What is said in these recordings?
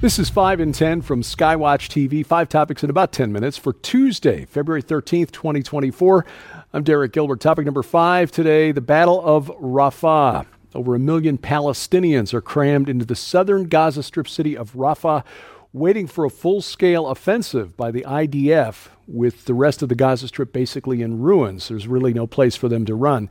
This is 5 in 10 from Skywatch TV. Five topics in about 10 minutes for Tuesday, February 13th, 2024. I'm Derek Gilbert. Topic number five today the Battle of Rafah. Over a million Palestinians are crammed into the southern Gaza Strip city of Rafah, waiting for a full scale offensive by the IDF, with the rest of the Gaza Strip basically in ruins. There's really no place for them to run.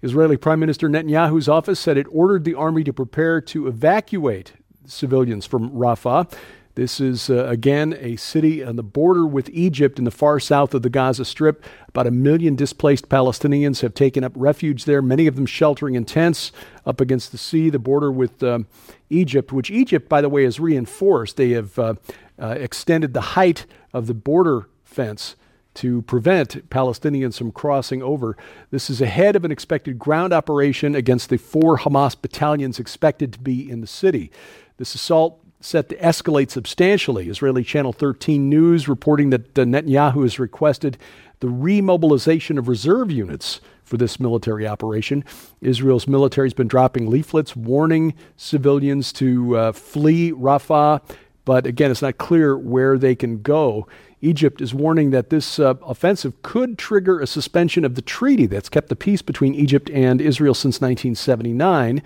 Israeli Prime Minister Netanyahu's office said it ordered the army to prepare to evacuate civilians from Rafah. This is, uh, again, a city on the border with Egypt in the far south of the Gaza Strip. About a million displaced Palestinians have taken up refuge there, many of them sheltering in tents up against the sea, the border with um, Egypt, which Egypt, by the way, has reinforced. They have uh, uh, extended the height of the border fence to prevent Palestinians from crossing over. This is ahead of an expected ground operation against the four Hamas battalions expected to be in the city. This assault set to escalate substantially. Israeli Channel 13 News reporting that uh, Netanyahu has requested the remobilization of reserve units for this military operation. Israel's military has been dropping leaflets warning civilians to uh, flee Rafah, but again, it's not clear where they can go. Egypt is warning that this uh, offensive could trigger a suspension of the treaty that's kept the peace between Egypt and Israel since 1979.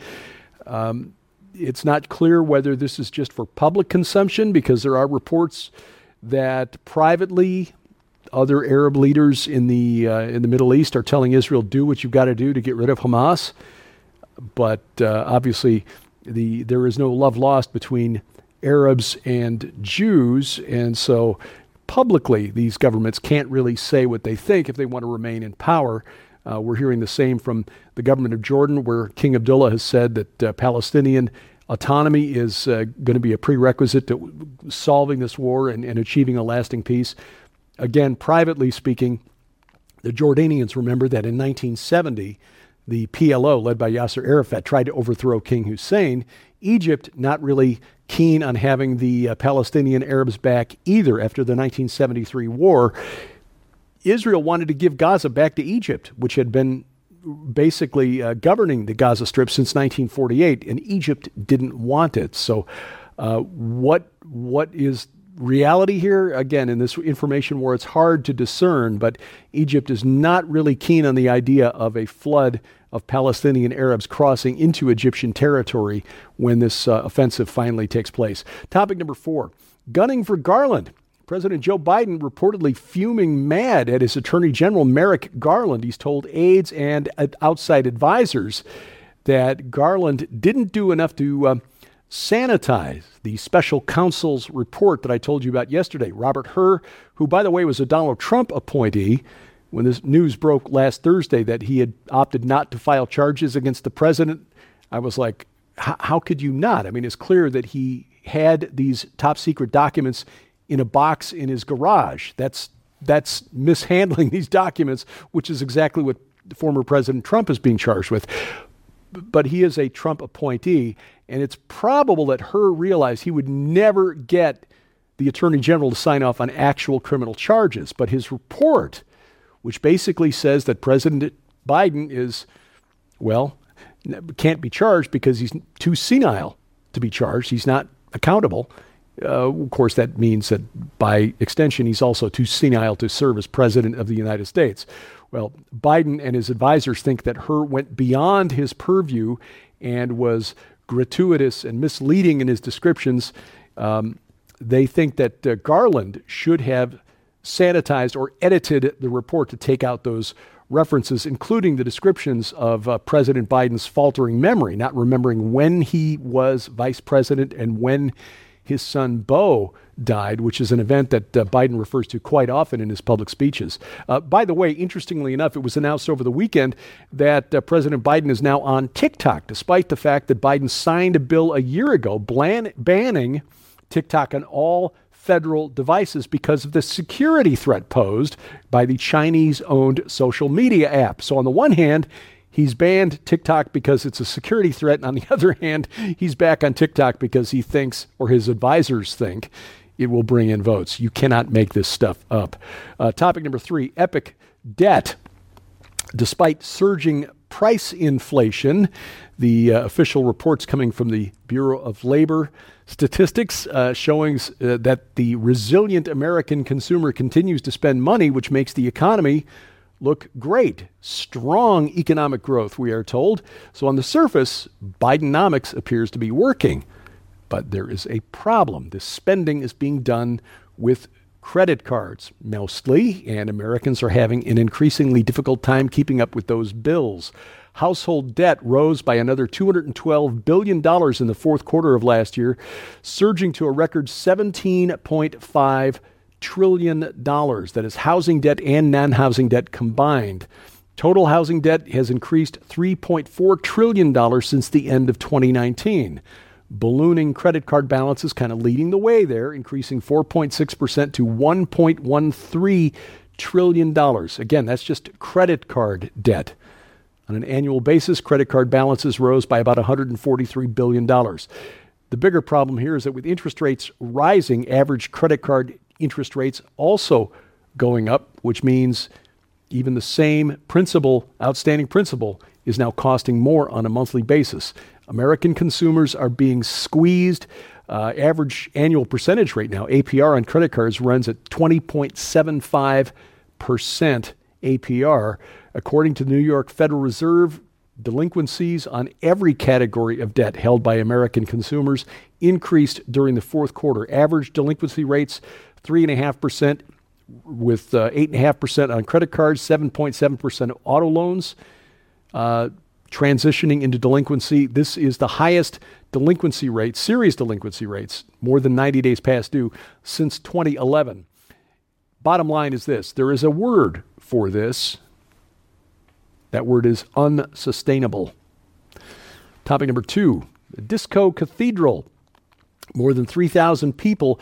Um, it's not clear whether this is just for public consumption because there are reports that privately other Arab leaders in the uh, in the Middle East are telling Israel do what you've got to do to get rid of Hamas. But uh, obviously, the there is no love lost between Arabs and Jews, and so publicly these governments can't really say what they think if they want to remain in power. Uh, we're hearing the same from the government of Jordan, where King Abdullah has said that uh, Palestinian autonomy is uh, going to be a prerequisite to solving this war and, and achieving a lasting peace. Again, privately speaking, the Jordanians remember that in 1970, the PLO, led by Yasser Arafat, tried to overthrow King Hussein. Egypt, not really keen on having the uh, Palestinian Arabs back either after the 1973 war. Israel wanted to give Gaza back to Egypt, which had been basically uh, governing the Gaza Strip since 1948, and Egypt didn't want it. So, uh, what what is reality here? Again, in this information war, it's hard to discern, but Egypt is not really keen on the idea of a flood of Palestinian Arabs crossing into Egyptian territory when this uh, offensive finally takes place. Topic number four gunning for Garland. President Joe Biden reportedly fuming mad at his Attorney General Merrick Garland. He's told aides and outside advisors that Garland didn't do enough to uh, sanitize the special counsel's report that I told you about yesterday. Robert Hur, who, by the way, was a Donald Trump appointee, when this news broke last Thursday that he had opted not to file charges against the president, I was like, how could you not? I mean, it's clear that he had these top secret documents in a box in his garage. That's that's mishandling these documents, which is exactly what former President Trump is being charged with. But he is a Trump appointee, and it's probable that Hur realized he would never get the Attorney General to sign off on actual criminal charges. But his report, which basically says that President Biden is, well, can't be charged because he's too senile to be charged. He's not accountable. Uh, of course, that means that by extension, he's also too senile to serve as president of the United States. Well, Biden and his advisors think that Hur went beyond his purview and was gratuitous and misleading in his descriptions. Um, they think that uh, Garland should have sanitized or edited the report to take out those references, including the descriptions of uh, President Biden's faltering memory, not remembering when he was vice president and when his son Beau died, which is an event that uh, Biden refers to quite often in his public speeches. Uh, by the way, interestingly enough, it was announced over the weekend that uh, President Biden is now on TikTok, despite the fact that Biden signed a bill a year ago blan- banning TikTok on all federal devices because of the security threat posed by the Chinese owned social media app. So, on the one hand, He's banned TikTok because it's a security threat. And on the other hand, he's back on TikTok because he thinks, or his advisors think, it will bring in votes. You cannot make this stuff up. Uh, topic number three Epic debt. Despite surging price inflation. The uh, official reports coming from the Bureau of Labor Statistics uh, showing uh, that the resilient American consumer continues to spend money, which makes the economy look great. Strong economic growth, we are told. So on the surface, Bidenomics appears to be working. But there is a problem. This spending is being done with credit cards mostly, and Americans are having an increasingly difficult time keeping up with those bills. Household debt rose by another $212 billion in the fourth quarter of last year, surging to a record $17.5 trillion. That is housing debt and non housing debt combined. Total housing debt has increased $3.4 trillion since the end of 2019. Ballooning credit card balances kind of leading the way there, increasing 4.6% to $1.13 trillion. Again, that's just credit card debt. On an annual basis, credit card balances rose by about $143 billion. The bigger problem here is that with interest rates rising, average credit card interest rates also going up, which means even the same principal, outstanding principal, is now costing more on a monthly basis. American consumers are being squeezed. Uh, average annual percentage rate now, APR on credit cards, runs at 20.75% APR. According to the New York Federal Reserve, delinquencies on every category of debt held by American consumers increased during the fourth quarter. Average delinquency rates 3.5%, with uh, 8.5% on credit cards, 7.7% on auto loans. Uh, transitioning into delinquency. This is the highest delinquency rate, serious delinquency rates, more than 90 days past due, since 2011. Bottom line is this there is a word for this, that word is unsustainable. Topic number two Disco Cathedral. More than 3,000 people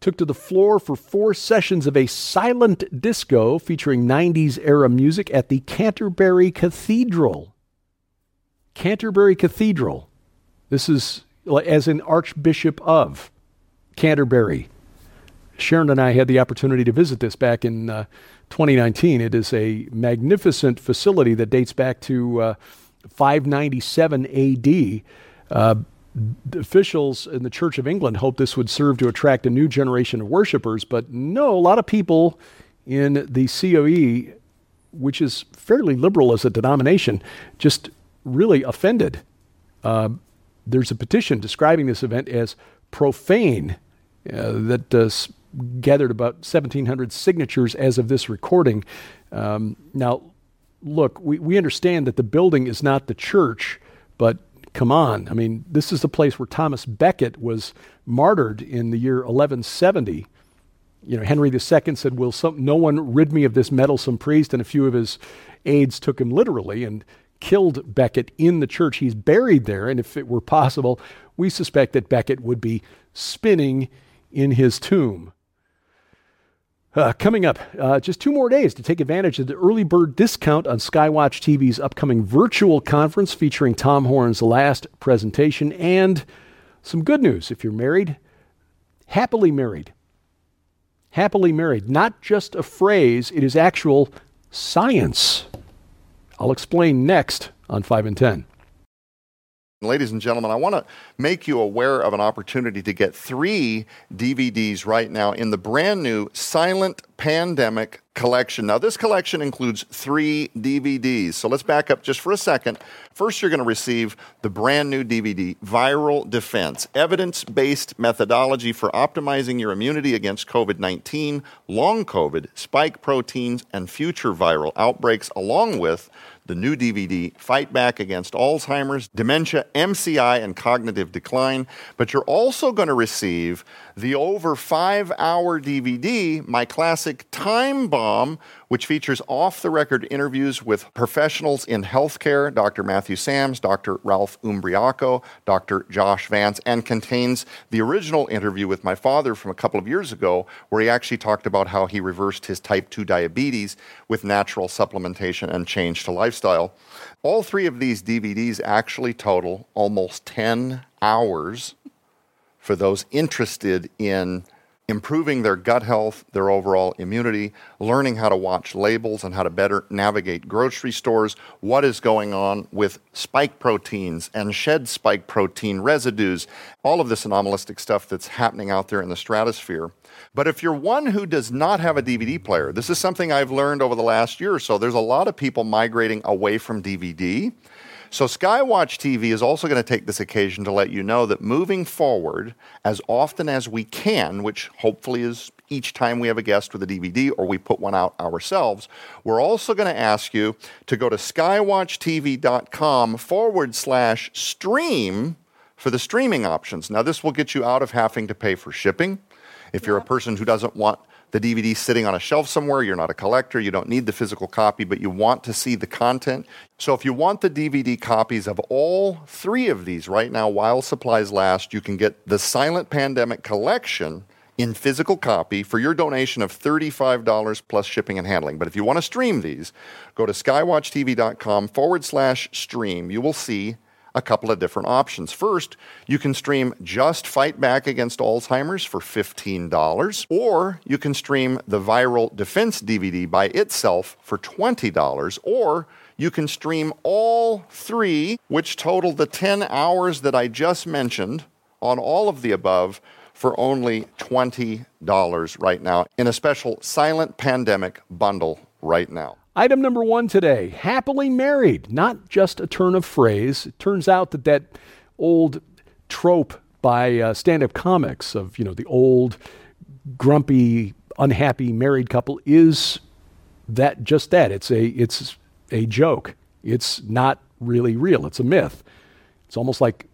took to the floor for four sessions of a silent disco featuring 90s era music at the Canterbury Cathedral. Canterbury Cathedral. This is as an Archbishop of Canterbury. Sharon and I had the opportunity to visit this back in uh, 2019. It is a magnificent facility that dates back to uh, 597 AD. Uh, officials in the Church of England hoped this would serve to attract a new generation of worshipers, but no, a lot of people in the COE, which is fairly liberal as a denomination, just really offended. Uh, there's a petition describing this event as profane uh, that uh, gathered about 1,700 signatures as of this recording. Um, now, look, we, we understand that the building is not the church, but come on. I mean, this is the place where Thomas Becket was martyred in the year 1170. You know, Henry II said, Will some, no one rid me of this meddlesome priest? And a few of his aides took him literally and killed Becket in the church. He's buried there, and if it were possible, we suspect that Becket would be spinning in his tomb. Uh, coming up, uh, just two more days to take advantage of the early bird discount on Skywatch TV's upcoming virtual conference featuring Tom Horn's last presentation and some good news if you're married, happily married. Happily married, not just a phrase, it is actual science. I'll explain next on 5 in 10. Ladies and gentlemen, I want to make you aware of an opportunity to get three DVDs right now in the brand new Silent Pandemic collection. Now, this collection includes three DVDs. So let's back up just for a second. First, you're going to receive the brand new DVD, Viral Defense Evidence Based Methodology for Optimizing Your Immunity Against COVID 19, Long COVID, Spike Proteins, and Future Viral Outbreaks, along with the new DVD, Fight Back Against Alzheimer's, Dementia, MCI, and Cognitive Decline. But you're also going to receive the over five hour DVD, My Classic Time Bomb, which features off the record interviews with professionals in healthcare, Dr. Matthew Sams, Dr. Ralph Umbriaco, Dr. Josh Vance, and contains the original interview with my father from a couple of years ago, where he actually talked about how he reversed his type 2 diabetes with natural supplementation and change to lifestyle. All three of these DVDs actually total almost 10 hours for those interested in improving their gut health, their overall immunity, learning how to watch labels and how to better navigate grocery stores, what is going on with spike proteins and shed spike protein residues, all of this anomalistic stuff that's happening out there in the stratosphere. But if you're one who does not have a DVD player, this is something I've learned over the last year or so. There's a lot of people migrating away from DVD. So, Skywatch TV is also going to take this occasion to let you know that moving forward, as often as we can, which hopefully is each time we have a guest with a DVD or we put one out ourselves, we're also going to ask you to go to skywatchtv.com forward slash stream for the streaming options. Now, this will get you out of having to pay for shipping. If you're a person who doesn't want the DVD sitting on a shelf somewhere. You're not a collector. You don't need the physical copy, but you want to see the content. So if you want the DVD copies of all three of these right now, while supplies last, you can get the Silent Pandemic Collection in physical copy for your donation of $35 plus shipping and handling. But if you want to stream these, go to skywatchtv.com forward slash stream. You will see a couple of different options. First, you can stream just Fight Back Against Alzheimer's for $15, or you can stream the Viral Defense DVD by itself for $20, or you can stream all three, which total the 10 hours that I just mentioned on all of the above for only $20 right now in a special silent pandemic bundle right now. Item number one today happily married, not just a turn of phrase. It turns out that that old trope by uh, stand up comics of, you know, the old, grumpy, unhappy married couple is that just that. It's a, it's a joke. It's not really real. It's a myth. It's almost like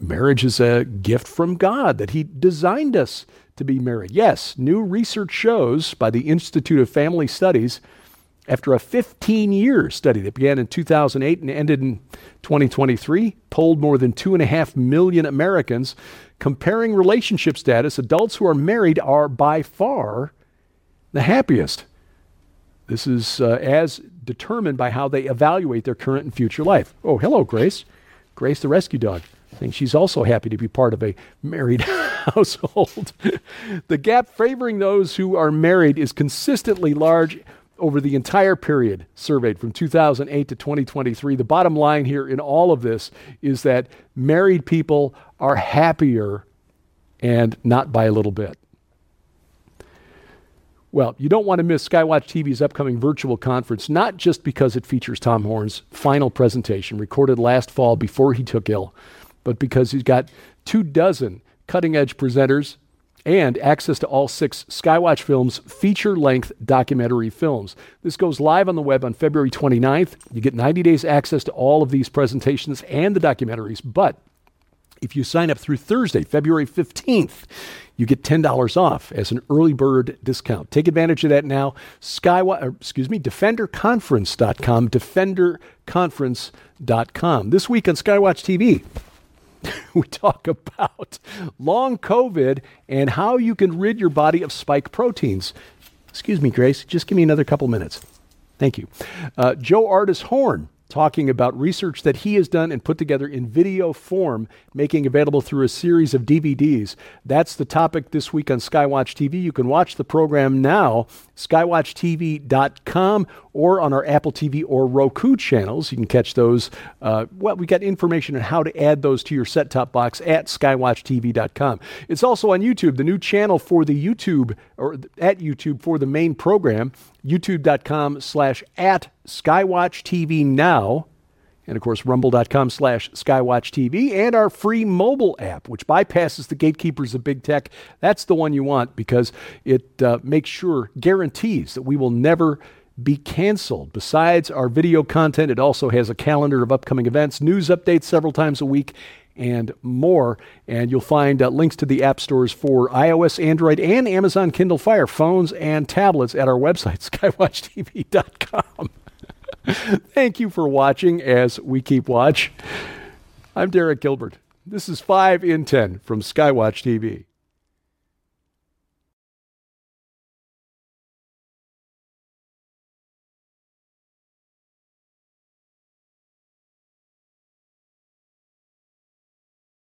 marriage is a gift from God, that He designed us to be married. Yes, new research shows by the Institute of Family Studies after a 15 year study that began in 2008 and ended in 2023, polled more than 2.5 million Americans, comparing relationship status, adults who are married are by far the happiest. This is uh, as determined by how they evaluate their current and future life. Oh, hello, Grace. Grace, the rescue dog. I think she's also happy to be part of a married household. the gap favoring those who are married is consistently large over the entire period surveyed from 2008 to 2023, the bottom line here in all of this is that married people are happier and not by a little bit. Well, you don't want to miss Skywatch TV's upcoming virtual conference, not just because it features Tom Horn's final presentation recorded last fall before he took ill, but because he's got two dozen cutting edge presenters and access to all six Skywatch Films feature length documentary films. This goes live on the web on February 29th. You get 90 days access to all of these presentations and the documentaries, but if you sign up through Thursday, February 15th, you get $10 off as an early bird discount. Take advantage of that now. Skywatch, uh, excuse me, defenderconference.com, defenderconference.com. This week on Skywatch TV, we talk about long COVID and how you can rid your body of spike proteins. Excuse me, Grace, just give me another couple minutes. Thank you. Uh, Joe Ardis Horn talking about research that he has done and put together in video form, making available through a series of DVDs. That's the topic this week on Skywatch TV. You can watch the program now, skywatchtv.com, or on our Apple TV or Roku channels. You can catch those. Uh, well, we got information on how to add those to your set top box at skywatchtv.com. It's also on YouTube, the new channel for the YouTube, or at YouTube for the main program youtube.com slash at Skywatch TV now. And of course, rumble.com slash Skywatch TV and our free mobile app, which bypasses the gatekeepers of big tech. That's the one you want because it uh, makes sure, guarantees that we will never be canceled. Besides our video content, it also has a calendar of upcoming events, news updates several times a week, and more. And you'll find uh, links to the app stores for iOS, Android, and Amazon Kindle Fire phones and tablets at our website, skywatchtv.com. Thank you for watching as we keep watch. I'm Derek Gilbert. This is 5 in 10 from Skywatch TV.